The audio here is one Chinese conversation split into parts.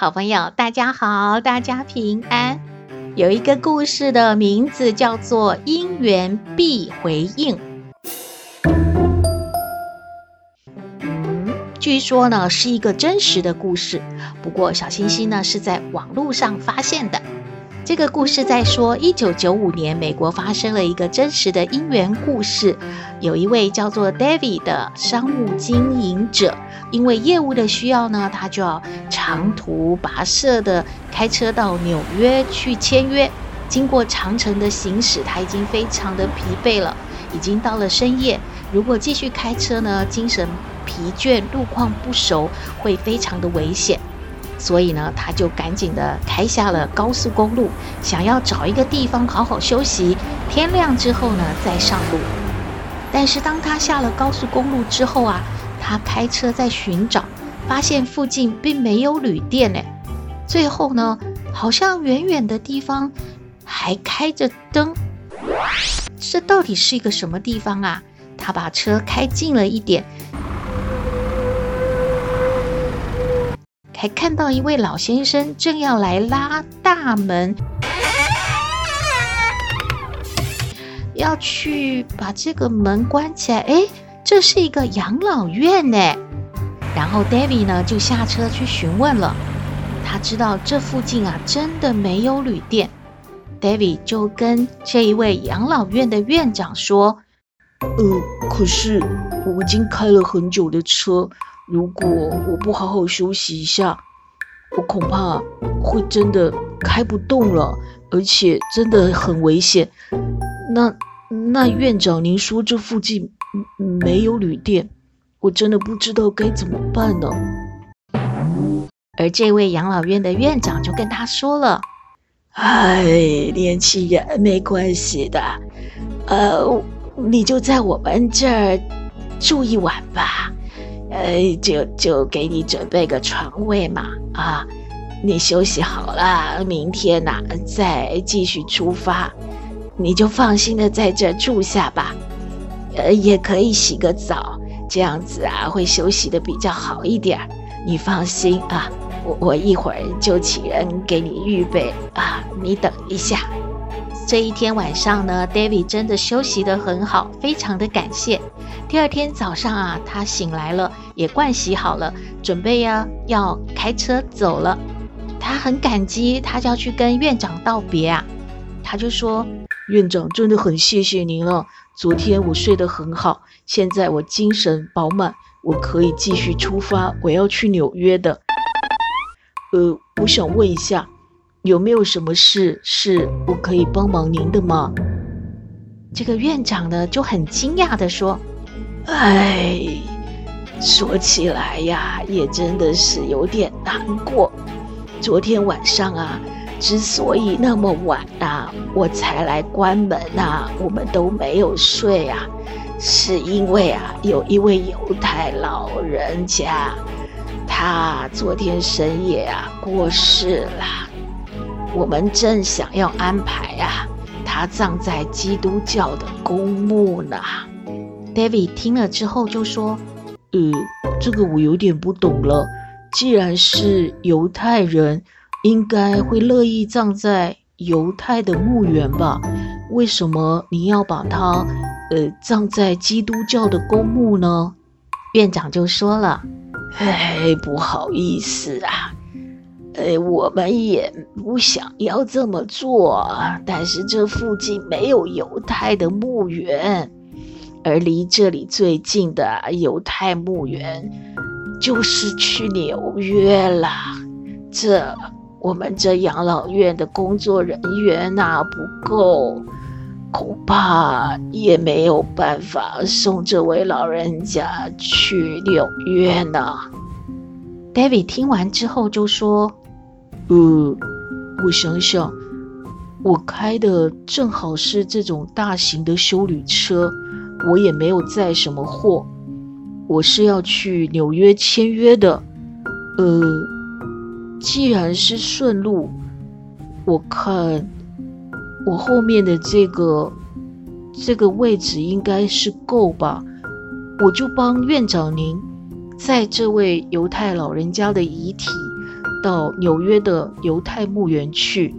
好朋友，大家好，大家平安。有一个故事的名字叫做《因缘必回应》。据说呢是一个真实的故事，不过小星星呢是在网络上发现的。这个故事在说，一九九五年，美国发生了一个真实的因缘故事。有一位叫做 David 的商务经营者，因为业务的需要呢，他就要长途跋涉的开车到纽约去签约。经过长程的行驶，他已经非常的疲惫了，已经到了深夜。如果继续开车呢，精神疲倦，路况不熟，会非常的危险。所以呢，他就赶紧的开下了高速公路，想要找一个地方好好休息，天亮之后呢再上路。但是当他下了高速公路之后啊，他开车在寻找，发现附近并没有旅店呢。最后呢，好像远远的地方还开着灯，这到底是一个什么地方啊？他把车开近了一点。还看到一位老先生正要来拉大门，要去把这个门关起来。诶，这是一个养老院呢。然后 David 呢就下车去询问了，他知道这附近啊真的没有旅店。David 就跟这一位养老院的院长说：“呃，可是我已经开了很久的车。”如果我不好好休息一下，我恐怕会真的开不动了，而且真的很危险。那那院长，您说这附近没有旅店，我真的不知道该怎么办呢。而这位养老院的院长就跟他说了：“哎，年轻人，没关系的，呃，你就在我们这儿住一晚吧。”呃，就就给你准备个床位嘛，啊，你休息好了，明天呐、啊、再继续出发，你就放心的在这住下吧。呃，也可以洗个澡，这样子啊会休息的比较好一点。你放心啊，我我一会儿就请人给你预备啊，你等一下。这一天晚上呢，David 真的休息得很好，非常的感谢。第二天早上啊，他醒来了，也盥洗好了，准备呀要开车走了。他很感激，他就要去跟院长道别啊。他就说：“院长，真的很谢谢您了。昨天我睡得很好，现在我精神饱满，我可以继续出发，我要去纽约的。呃，我想问一下。”有没有什么事是我可以帮忙您的吗？这个院长呢就很惊讶地说：“哎，说起来呀，也真的是有点难过。昨天晚上啊，之所以那么晚啊，我才来关门啊，我们都没有睡啊，是因为啊，有一位犹太老人家，他昨天深夜啊过世了。”我们正想要安排啊，他葬在基督教的公墓呢。David 听了之后就说：“呃，这个我有点不懂了。既然是犹太人，应该会乐意葬在犹太的墓园吧？为什么你要把他呃葬在基督教的公墓呢？”院长就说了：“哎，不好意思啊。”呃，我们也不想要这么做，但是这附近没有犹太的墓园，而离这里最近的犹太墓园就是去纽约了。这我们这养老院的工作人员呐不够，恐怕也没有办法送这位老人家去纽约呢。David 听完之后就说：“嗯，我想想，我开的正好是这种大型的修旅车，我也没有载什么货，我是要去纽约签约的。呃，既然是顺路，我看。”我后面的这个这个位置应该是够吧？我就帮院长您载这位犹太老人家的遗体到纽约的犹太墓园去。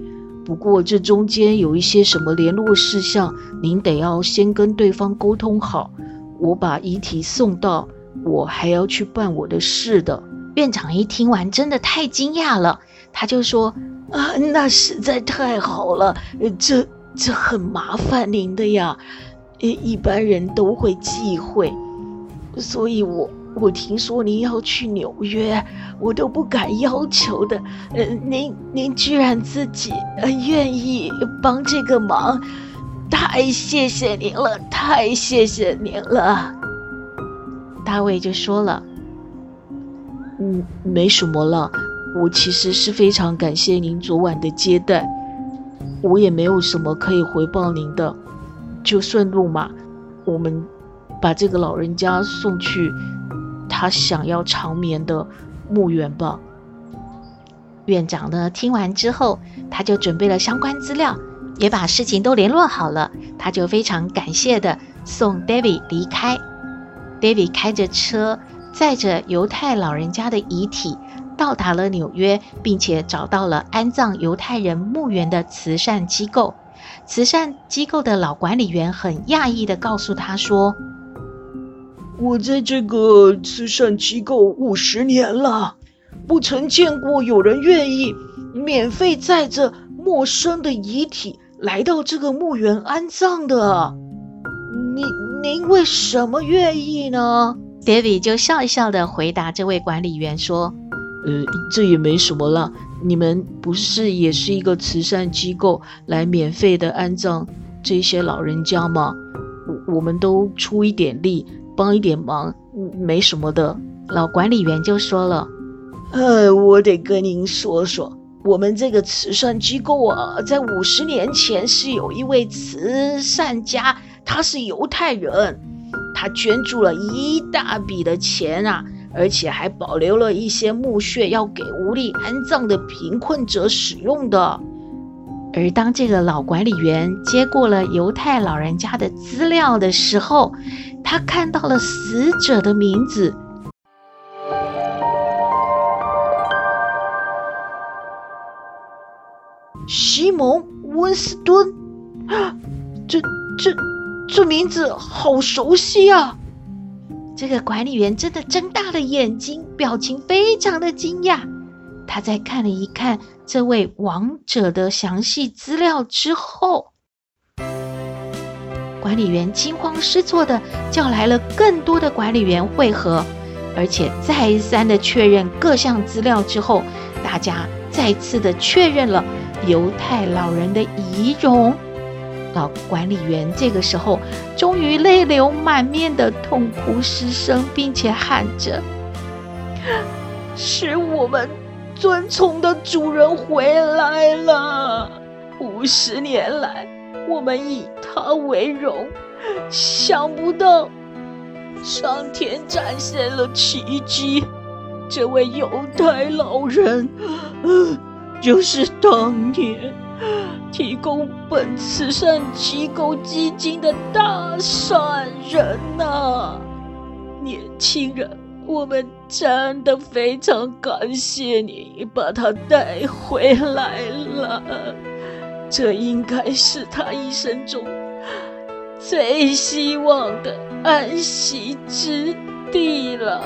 不过这中间有一些什么联络事项，您得要先跟对方沟通好。我把遗体送到，我还要去办我的事的。院长一听完，真的太惊讶了，他就说。啊，那实在太好了，这这很麻烦您的呀，一般人都会忌讳，所以我我听说您要去纽约，我都不敢要求的，呃，您您居然自己呃愿意帮这个忙，太谢谢您了，太谢谢您了。大卫就说了，嗯，没什么了。我其实是非常感谢您昨晚的接待，我也没有什么可以回报您的，就顺路嘛，我们把这个老人家送去他想要长眠的墓园吧。院长呢，听完之后，他就准备了相关资料，也把事情都联络好了，他就非常感谢的送 David 离开。David 开着车，载着犹太老人家的遗体。到达了纽约，并且找到了安葬犹太人墓园的慈善机构。慈善机构的老管理员很讶异地告诉他说：“我在这个慈善机构五十年了，不曾见过有人愿意免费载着陌生的遗体来到这个墓园安葬的。您您为什么愿意呢？”David 就笑一笑的回答这位管理员说。呃，这也没什么了。你们不是也是一个慈善机构，来免费的安葬这些老人家吗？我我们都出一点力，帮一点忙，没什么的。老管理员就说了：“呃，我得跟您说说，我们这个慈善机构啊，在五十年前是有一位慈善家，他是犹太人，他捐助了一大笔的钱啊。”而且还保留了一些墓穴，要给无力安葬的贫困者使用的。而当这个老管理员接过了犹太老人家的资料的时候，他看到了死者的名字：西蒙·温斯顿。这、这、这名字好熟悉啊！这个管理员真的睁大了眼睛，表情非常的惊讶。他在看了一看这位王者的详细资料之后，管理员惊慌失措的叫来了更多的管理员会合，而且再三的确认各项资料之后，大家再次的确认了犹太老人的遗容。老管理员这个时候终于泪流满面的痛哭失声，并且喊着：“是我们尊崇的主人回来了！五十年来，我们以他为荣，想不到上天展现了奇迹。这位犹太老人，呃，就是当年。” 提供本慈善机构基金的大善人呐、年轻人，我们真的非常感谢你把他带回来了。这应该是他一生中最希望的安息之地了。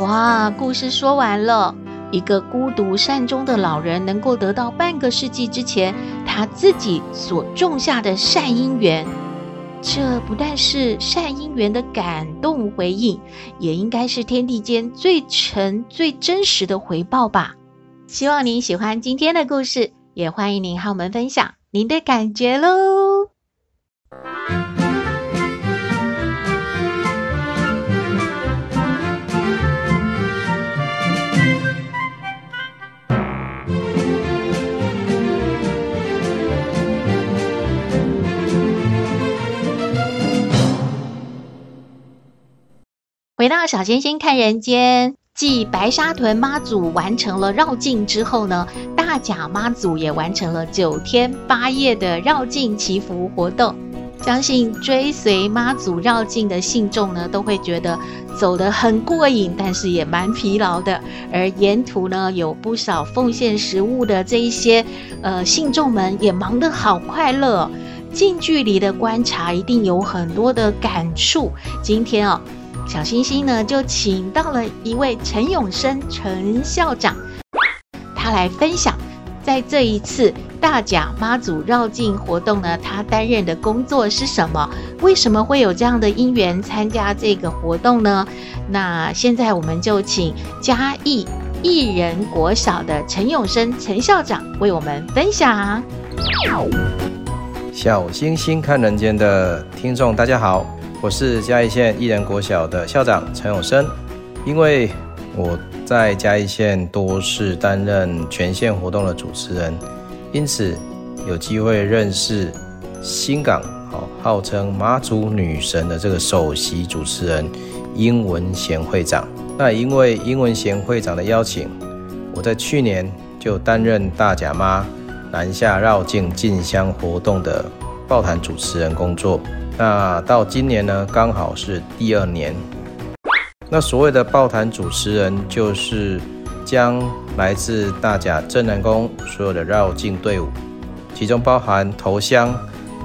哇，故事说完了。一个孤独善终的老人，能够得到半个世纪之前他自己所种下的善因缘，这不但是善因缘的感动回应，也应该是天地间最诚、最真实的回报吧。希望您喜欢今天的故事，也欢迎您和我们分享。您的感觉喽。回到小星星看人间，继白沙屯妈祖完成了绕境之后呢，大甲妈祖也完成了九天八夜的绕境祈福活动。相信追随妈祖绕境的信众呢，都会觉得走得很过瘾，但是也蛮疲劳的。而沿途呢，有不少奉献食物的这一些呃信众们，也忙得好快乐。近距离的观察，一定有很多的感触。今天哦。小星星呢，就请到了一位陈永生陈校长，他来分享在这一次大甲妈祖绕境活动呢，他担任的工作是什么？为什么会有这样的因缘参加这个活动呢？那现在我们就请嘉义义仁国小的陈永生陈校长为我们分享。小星星看人间的听众，大家好。我是嘉义县义仁国小的校长陈永生，因为我在嘉义县多次担任全县活动的主持人，因此有机会认识新港，好号称妈祖女神的这个首席主持人英文贤会长。那因为英文贤会长的邀请，我在去年就担任大甲妈南下绕境进香活动的报坛主持人工作。那到今年呢，刚好是第二年。那所谓的报坛主持人，就是将来自大甲镇南宫所有的绕境队伍，其中包含头香、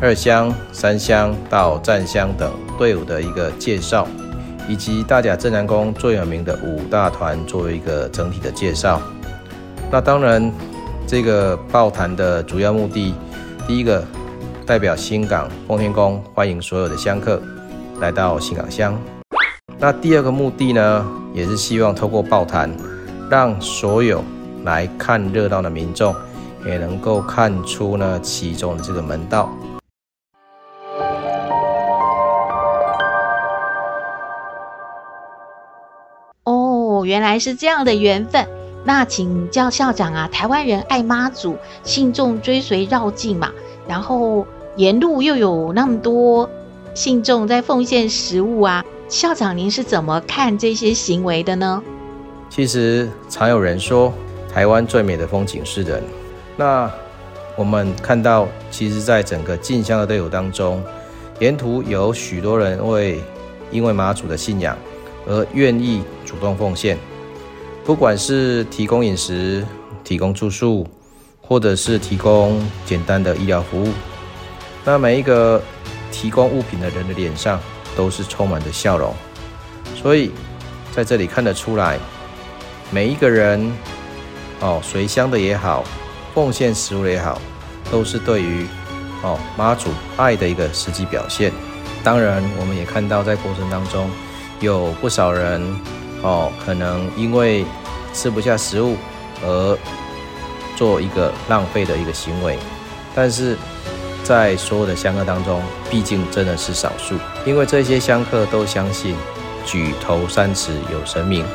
二香、三香到站香等队伍的一个介绍，以及大甲镇南宫最有名的五大团作为一个整体的介绍。那当然，这个报坛的主要目的，第一个。代表新港奉天宫欢迎所有的香客来到新港乡。那第二个目的呢，也是希望透过报坛，让所有来看热闹的民众也能够看出呢其中的这个门道。哦，原来是这样的缘分。那请教校长啊，台湾人爱妈祖，信众追随绕境嘛，然后。沿路又有那么多信众在奉献食物啊，校长您是怎么看这些行为的呢？其实常有人说，台湾最美的风景是人。那我们看到，其实，在整个进香的队伍当中，沿途有许多人为因为马祖的信仰而愿意主动奉献，不管是提供饮食、提供住宿，或者是提供简单的医疗服务。那每一个提供物品的人的脸上都是充满着笑容，所以在这里看得出来，每一个人哦，随香的也好，奉献食物的也好，都是对于哦妈祖爱的一个实际表现。当然，我们也看到在过程当中有不少人哦，可能因为吃不下食物而做一个浪费的一个行为，但是。在所有的香客当中，毕竟真的是少数，因为这些香客都相信举头三尺有神明，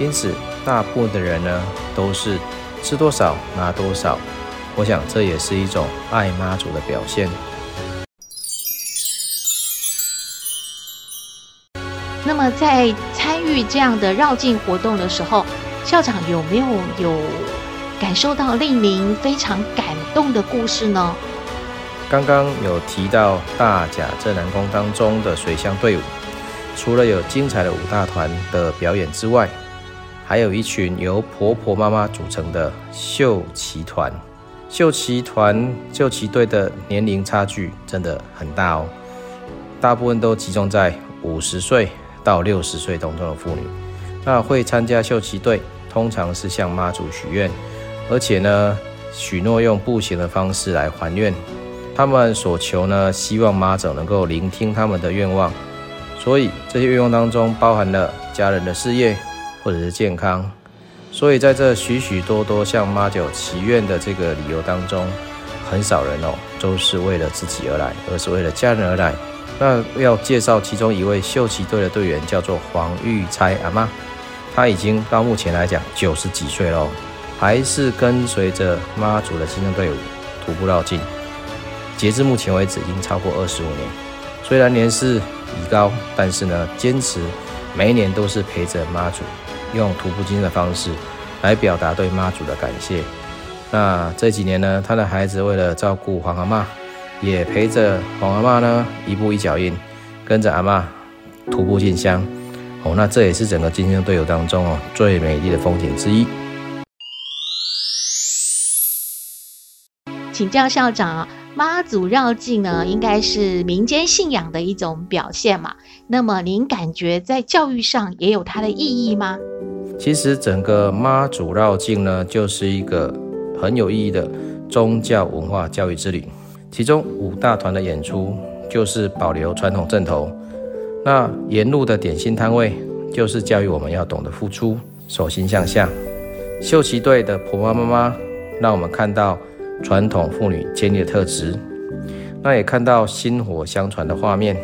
因此大部分的人呢都是吃多少拿多少。我想这也是一种爱妈祖的表现。那么在参与这样的绕境活动的时候，校长有没有有感受到令您非常感动的故事呢？刚刚有提到大甲镇南宫当中的水乡队伍，除了有精彩的五大团的表演之外，还有一群由婆婆妈妈组成的秀旗团。秀旗团、秀旗队的年龄差距真的很大哦，大部分都集中在五十岁到六十岁当中的妇女。那会参加秀旗队，通常是向妈祖许愿，而且呢，许诺用步行的方式来还愿。他们所求呢，希望妈祖能够聆听他们的愿望，所以这些愿望当中包含了家人的事业或者是健康，所以在这许许多多向妈祖祈愿的这个理由当中，很少人哦，都是为了自己而来，而是为了家人而来。那要介绍其中一位秀旗队的队员，叫做黄玉钗阿妈，她已经到目前来讲九十几岁了，还是跟随着妈祖的金灯队伍徒步绕境。截至目前为止，已经超过二十五年。虽然年事已高，但是呢，坚持每一年都是陪着妈祖，用徒步经的方式来表达对妈祖的感谢。那这几年呢，他的孩子为了照顾黄阿妈，也陪着黄阿妈呢，一步一脚印，跟着阿妈徒步进香。哦，那这也是整个金灯队伍当中哦最美丽的风景之一。请教校长，妈祖绕境呢，应该是民间信仰的一种表现嘛？那么您感觉在教育上也有它的意义吗？其实整个妈祖绕境呢，就是一个很有意义的宗教文化教育之旅。其中五大团的演出就是保留传统阵头，那沿路的点心摊位就是教育我们要懂得付出，手心向下。秀旗队的婆妈妈妈让我们看到。传统妇女建立的特质，那也看到薪火相传的画面，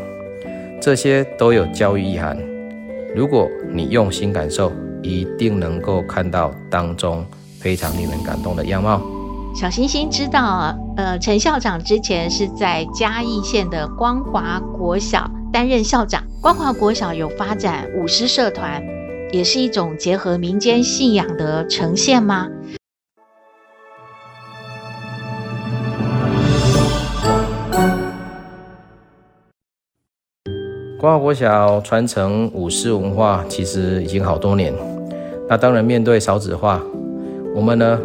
这些都有教育意涵。如果你用心感受，一定能够看到当中非常令人感动的样貌。小星星知道，呃，陈校长之前是在嘉义县的光华国小担任校长。光华国小有发展舞狮社团，也是一种结合民间信仰的呈现吗？光华国小传承舞狮文化，其实已经好多年。那当然，面对少子化，我们呢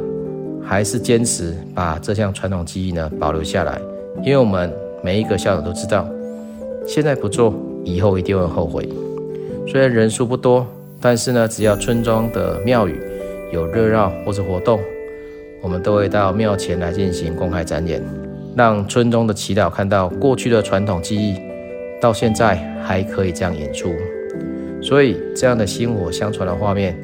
还是坚持把这项传统技艺呢保留下来。因为我们每一个校长都知道，现在不做，以后一定会后悔。虽然人数不多，但是呢，只要村庄的庙宇有热闹或者活动，我们都会到庙前来进行公开展演，让村中的耆老看到过去的传统技艺。到现在还可以这样演出，所以这样的薪火相传的画面，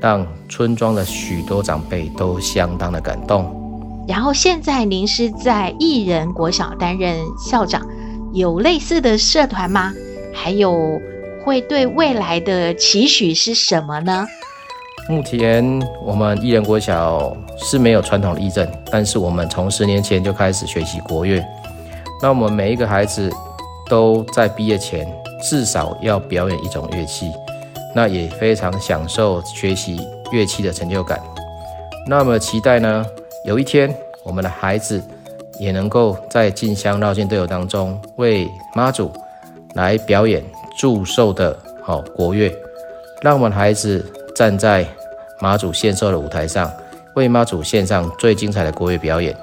让村庄的许多长辈都相当的感动。然后现在您是在艺人国小担任校长，有类似的社团吗？还有会对未来的期许是什么呢？目前我们艺人国小是没有传统的艺阵，但是我们从十年前就开始学习国乐。那我们每一个孩子。都在毕业前至少要表演一种乐器，那也非常享受学习乐器的成就感。那么期待呢，有一天我们的孩子也能够在进香绕境队伍当中为妈祖来表演祝寿的好国乐，让我们孩子站在妈祖献寿的舞台上，为妈祖献上最精彩的国乐表演，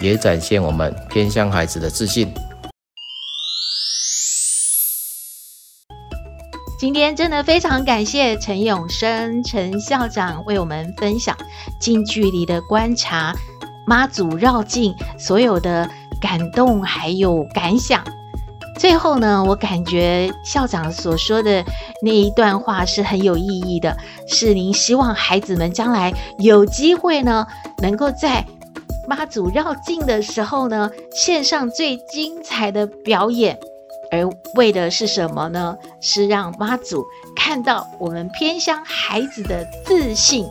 也展现我们偏乡孩子的自信。今天真的非常感谢陈永生陈校长为我们分享近距离的观察妈祖绕境所有的感动还有感想。最后呢，我感觉校长所说的那一段话是很有意义的，是您希望孩子们将来有机会呢，能够在妈祖绕境的时候呢，献上最精彩的表演。而为的是什么呢？是让妈祖看到我们偏乡孩子的自信。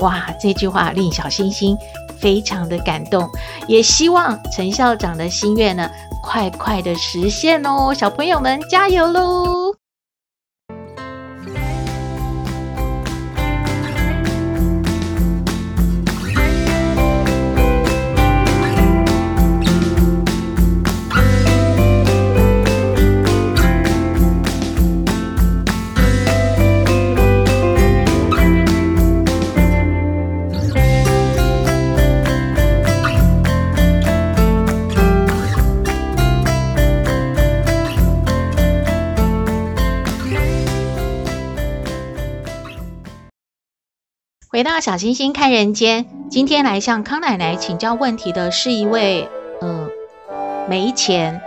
哇，这句话令小星星非常的感动，也希望陈校长的心愿呢，快快的实现哦！小朋友们加油喽！回到小星星看人间，今天来向康奶奶请教问题的是一位，嗯，没钱，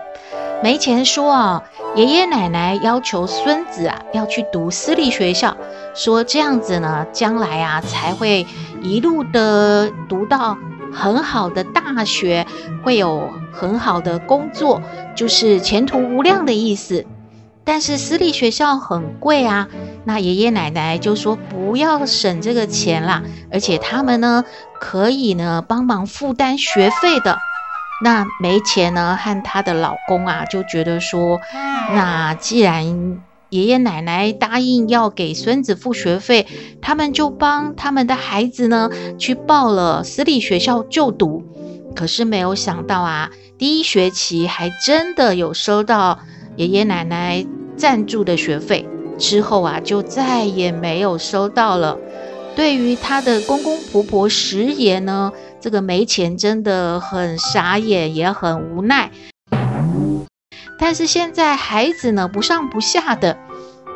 没钱说啊，爷爷奶奶要求孙子啊要去读私立学校，说这样子呢，将来啊才会一路的读到很好的大学，会有很好的工作，就是前途无量的意思。但是私立学校很贵啊，那爷爷奶奶就说不要省这个钱啦，而且他们呢可以呢帮忙负担学费的。那没钱呢，和她的老公啊就觉得说，那既然爷爷奶奶答应要给孙子付学费，他们就帮他们的孩子呢去报了私立学校就读。可是没有想到啊，第一学期还真的有收到爷爷奶奶。赞助的学费之后啊，就再也没有收到了。对于他的公公婆婆食言呢，这个没钱真的很傻眼，也很无奈。但是现在孩子呢，不上不下的，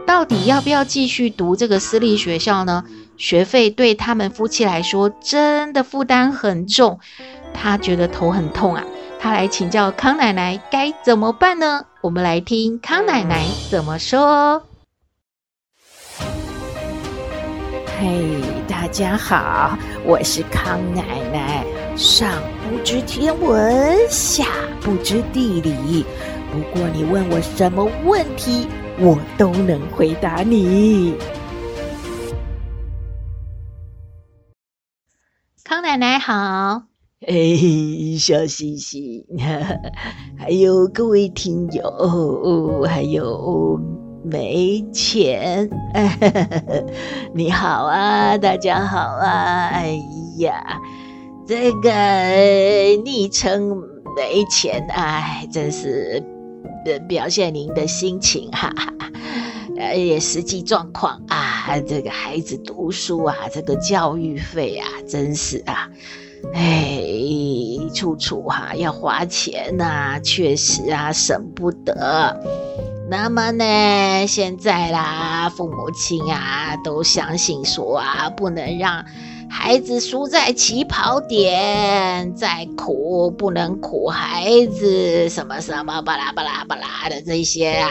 到底要不要继续读这个私立学校呢？学费对他们夫妻来说真的负担很重，他觉得头很痛啊。他来请教康奶奶该怎么办呢？我们来听康奶奶怎么说。嘿，大家好，我是康奶奶。上不知天文，下不知地理，不过你问我什么问题，我都能回答你。康奶奶好。哎，小星星，还有各位听友，还有没钱，你好啊，大家好啊！哎呀，这个昵称没钱，哎，真是表现您的心情哈哈。也实际状况啊，这个孩子读书啊，这个教育费啊，真是啊。哎，处处哈、要花钱呐、啊，确实啊省不得。那么呢，现在啦，父母亲啊都相信说啊，不能让孩子输在起跑点，再苦不能苦孩子，什么什么巴拉巴拉巴拉的这些啊，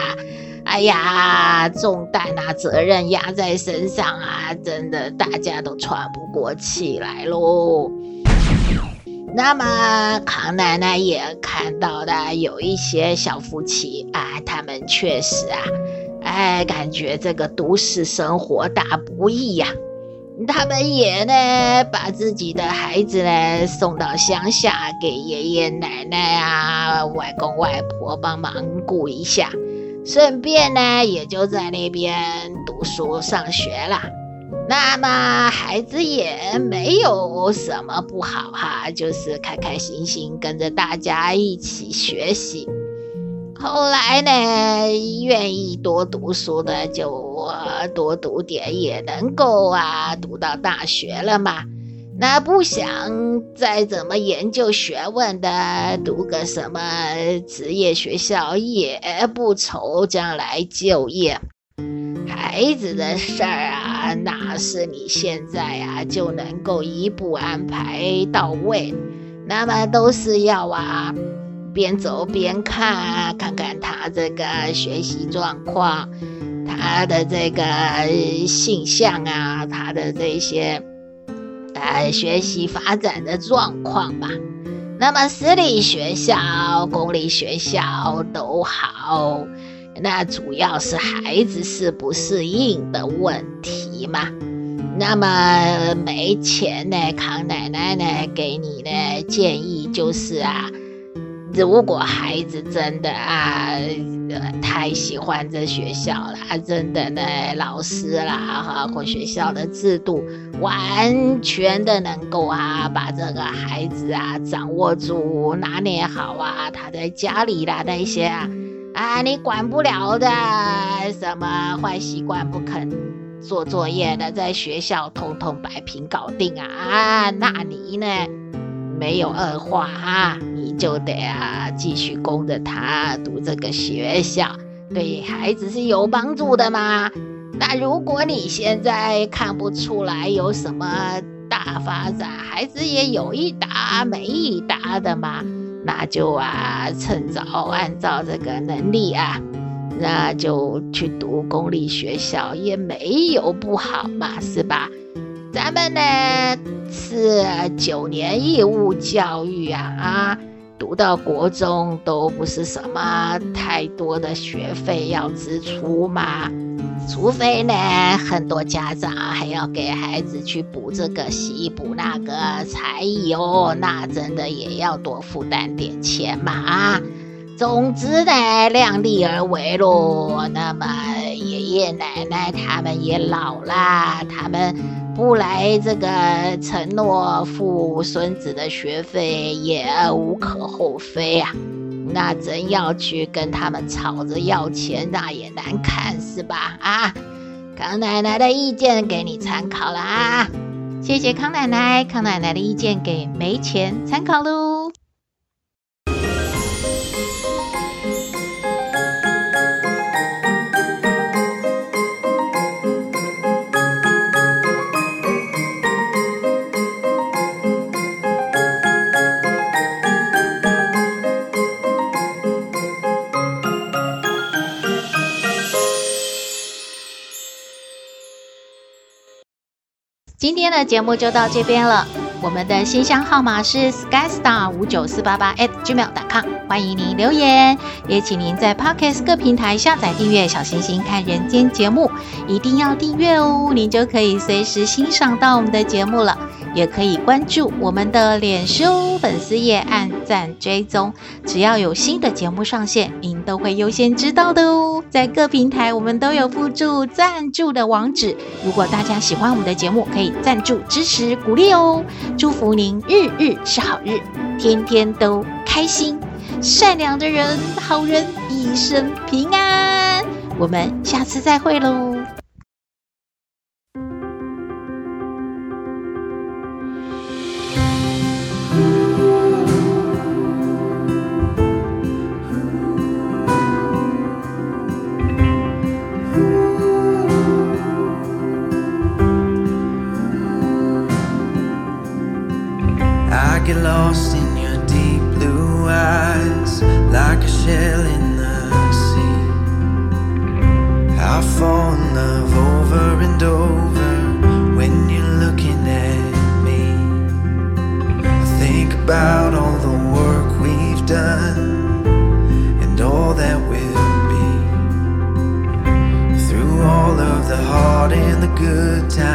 哎呀，重担啊，责任压在身上啊，真的大家都喘不过气来喽。那么康奶奶也看到的有一些小夫妻啊，他们确实啊，哎，感觉这个都市生活大不易呀、他们也呢，把自己的孩子呢送到乡下，给爷爷奶奶啊、外公外婆帮忙顾一下，顺便呢，也就在那边读书上学了。那么孩子也没有什么不好哈，就是开开心心跟着大家一起学习。后来呢，愿意多读书的就多读点，也能够啊读到大学了嘛。那不想再怎么研究学问的，读个什么职业学校也不愁将来就业。孩子的事儿啊，那是你现在啊就能够一步安排到位？那么都是要啊，边走边看，看看他这个学习状况，他的这个性向啊，他的这些呃学习发展的状况吧。那么私立学校、公立学校都好。那主要是孩子适不适应的问题嘛。那么没钱呢，康奶奶呢给你的建议就是啊，如果孩子真的啊太喜欢这学校了，真的呢老师啦哈或学校的制度完全的能够啊把这个孩子啊掌握住拿捏好啊，他在家里啦那些啊。啊，你管不了的，什么坏习惯不肯做作业的，在学校通通摆平搞定啊！啊，那你呢？没有二话哈，你就得啊继续供着他读这个学校，对孩子是有帮助的嘛。那如果你现在看不出来有什么大发展，孩子也有一搭没一搭的嘛。那就啊，趁早按照这个能力啊，那就去读公立学校也没有不好嘛，是吧？咱们呢是九年义务教育啊啊，读到国中都不是什么太多的学费要支出嘛。除非呢，很多家长还要给孩子去补这个习补那个才有，那真的也要多负担点钱嘛啊！总之呢，量力而为喽。那么爷爷奶奶他们也老了，他们不来这个承诺付孙子的学费也无可厚非啊。那真要去跟他们吵着要钱，那也难看，是吧？啊，康奶奶的意见给你参考了啊，谢谢康奶奶，康奶奶的意见给没钱参考喽。的节目就到这边了。我们的信箱号码是 skystar 五九四八八 at gmail.com，欢迎您留言。也请您在 Podcast 各平台下载订阅《小星星看人间》节目，一定要订阅哦，您就可以随时欣赏到我们的节目了。也可以关注我们的脸书粉丝页，按赞追踪，只要有新的节目上线，您都会优先知道的哦。在各平台我们都有附注赞助的网址，如果大家喜欢我们的节目，可以赞助支持鼓励哦。祝福您日日是好日，天天都开心，善良的人，好人一生平安。我们下次再会喽。good time